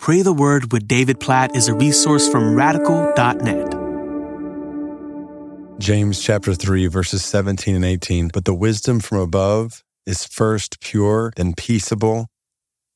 Pray the Word with David Platt is a resource from radical.net. James chapter 3, verses 17 and 18. But the wisdom from above is first pure, then peaceable,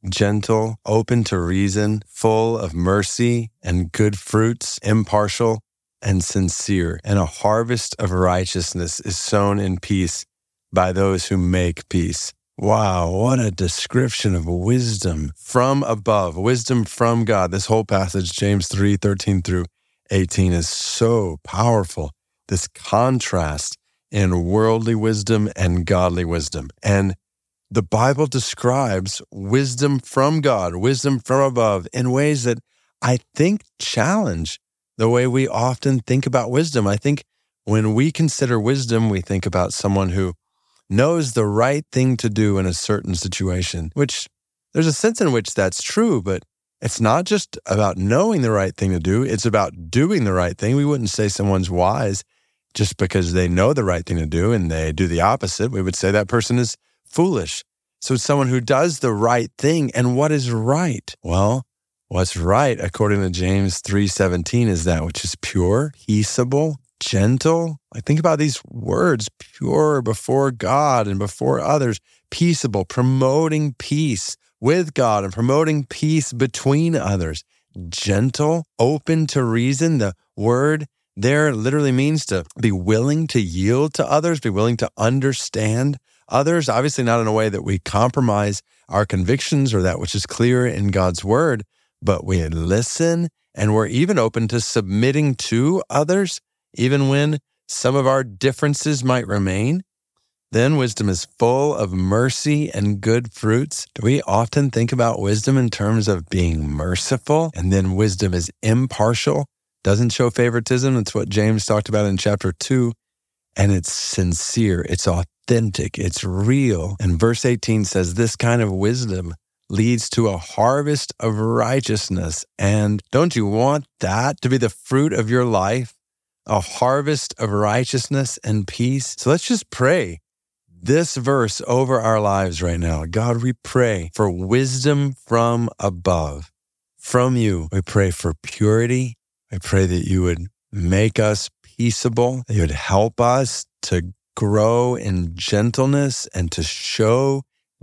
gentle, open to reason, full of mercy and good fruits, impartial and sincere. And a harvest of righteousness is sown in peace by those who make peace. Wow, what a description of wisdom from above, wisdom from God. This whole passage, James 3 13 through 18, is so powerful. This contrast in worldly wisdom and godly wisdom. And the Bible describes wisdom from God, wisdom from above, in ways that I think challenge the way we often think about wisdom. I think when we consider wisdom, we think about someone who knows the right thing to do in a certain situation, which there's a sense in which that's true, but it's not just about knowing the right thing to do, it's about doing the right thing. We wouldn't say someone's wise just because they know the right thing to do and they do the opposite. We would say that person is foolish. So it's someone who does the right thing. And what is right? Well, what's right according to James 3:17 is that which is pure, peaceable, gentle. Like think about these words, pure before God and before others, peaceable, promoting peace with God and promoting peace between others, gentle, open to reason. The word there literally means to be willing to yield to others, be willing to understand others, obviously not in a way that we compromise our convictions or that which is clear in God's word, but we listen and we're even open to submitting to others even when some of our differences might remain. Then wisdom is full of mercy and good fruits. Do we often think about wisdom in terms of being merciful? And then wisdom is impartial, doesn't show favoritism. It's what James talked about in chapter two. And it's sincere, it's authentic, it's real. And verse 18 says, This kind of wisdom leads to a harvest of righteousness. And don't you want that to be the fruit of your life? A harvest of righteousness and peace. So let's just pray this verse over our lives right now. God, we pray for wisdom from above. From you, we pray for purity. I pray that you would make us peaceable, that you would help us to grow in gentleness and to show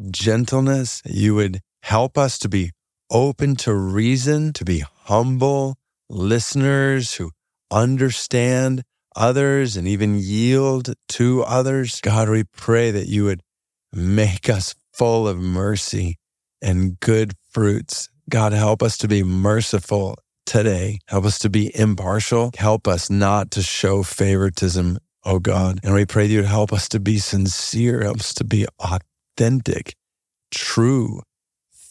gentleness. You would help us to be open to reason, to be humble listeners who understand others and even yield to others. God, we pray that you would make us full of mercy and good fruits. God, help us to be merciful today. Help us to be impartial. Help us not to show favoritism, oh God. And we pray that you would help us to be sincere, help us to be authentic, true,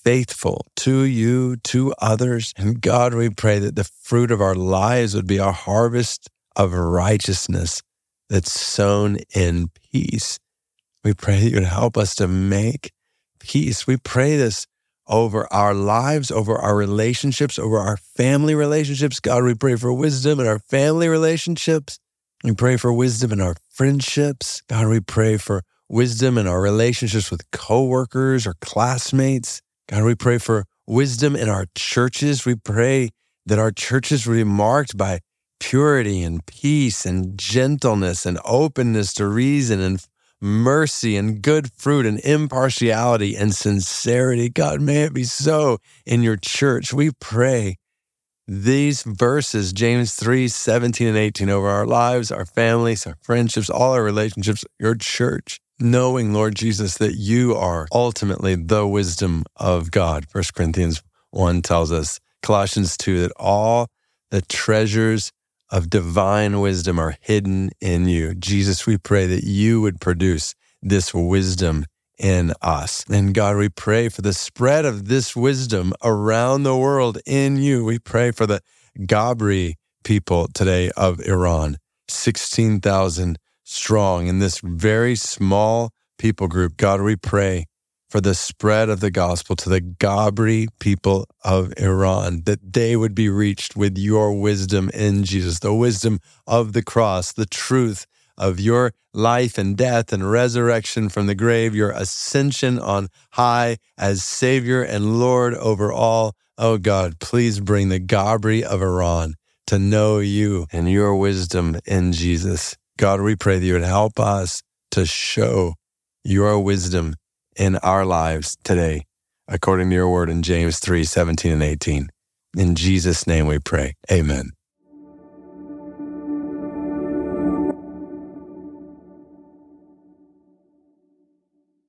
faithful to you, to others. And God, we pray that the fruit of our lives would be a harvest of righteousness that's sown in peace. We pray that you would help us to make peace. We pray this over our lives, over our relationships, over our family relationships. God, we pray for wisdom in our family relationships. We pray for wisdom in our friendships. God, we pray for wisdom in our relationships with coworkers or classmates. God, we pray for wisdom in our churches. We pray that our churches will be marked by purity and peace and gentleness and openness to reason and mercy and good fruit and impartiality and sincerity. God, may it be so in your church. We pray these verses, James 3 17 and 18, over our lives, our families, our friendships, all our relationships, your church knowing, Lord Jesus, that you are ultimately the wisdom of God. 1 Corinthians 1 tells us, Colossians 2, that all the treasures of divine wisdom are hidden in you. Jesus, we pray that you would produce this wisdom in us. And God, we pray for the spread of this wisdom around the world in you. We pray for the Gabri people today of Iran, 16,000 strong in this very small people group. God, we pray for the spread of the gospel to the Gabri people of Iran, that they would be reached with your wisdom in Jesus, the wisdom of the cross, the truth of your life and death and resurrection from the grave, your ascension on high as Savior and Lord over all Oh God, please bring the Gabri of Iran to know you and your wisdom in Jesus. God, we pray that you would help us to show your wisdom in our lives today, according to your word in James 3 17 and 18. In Jesus' name we pray. Amen.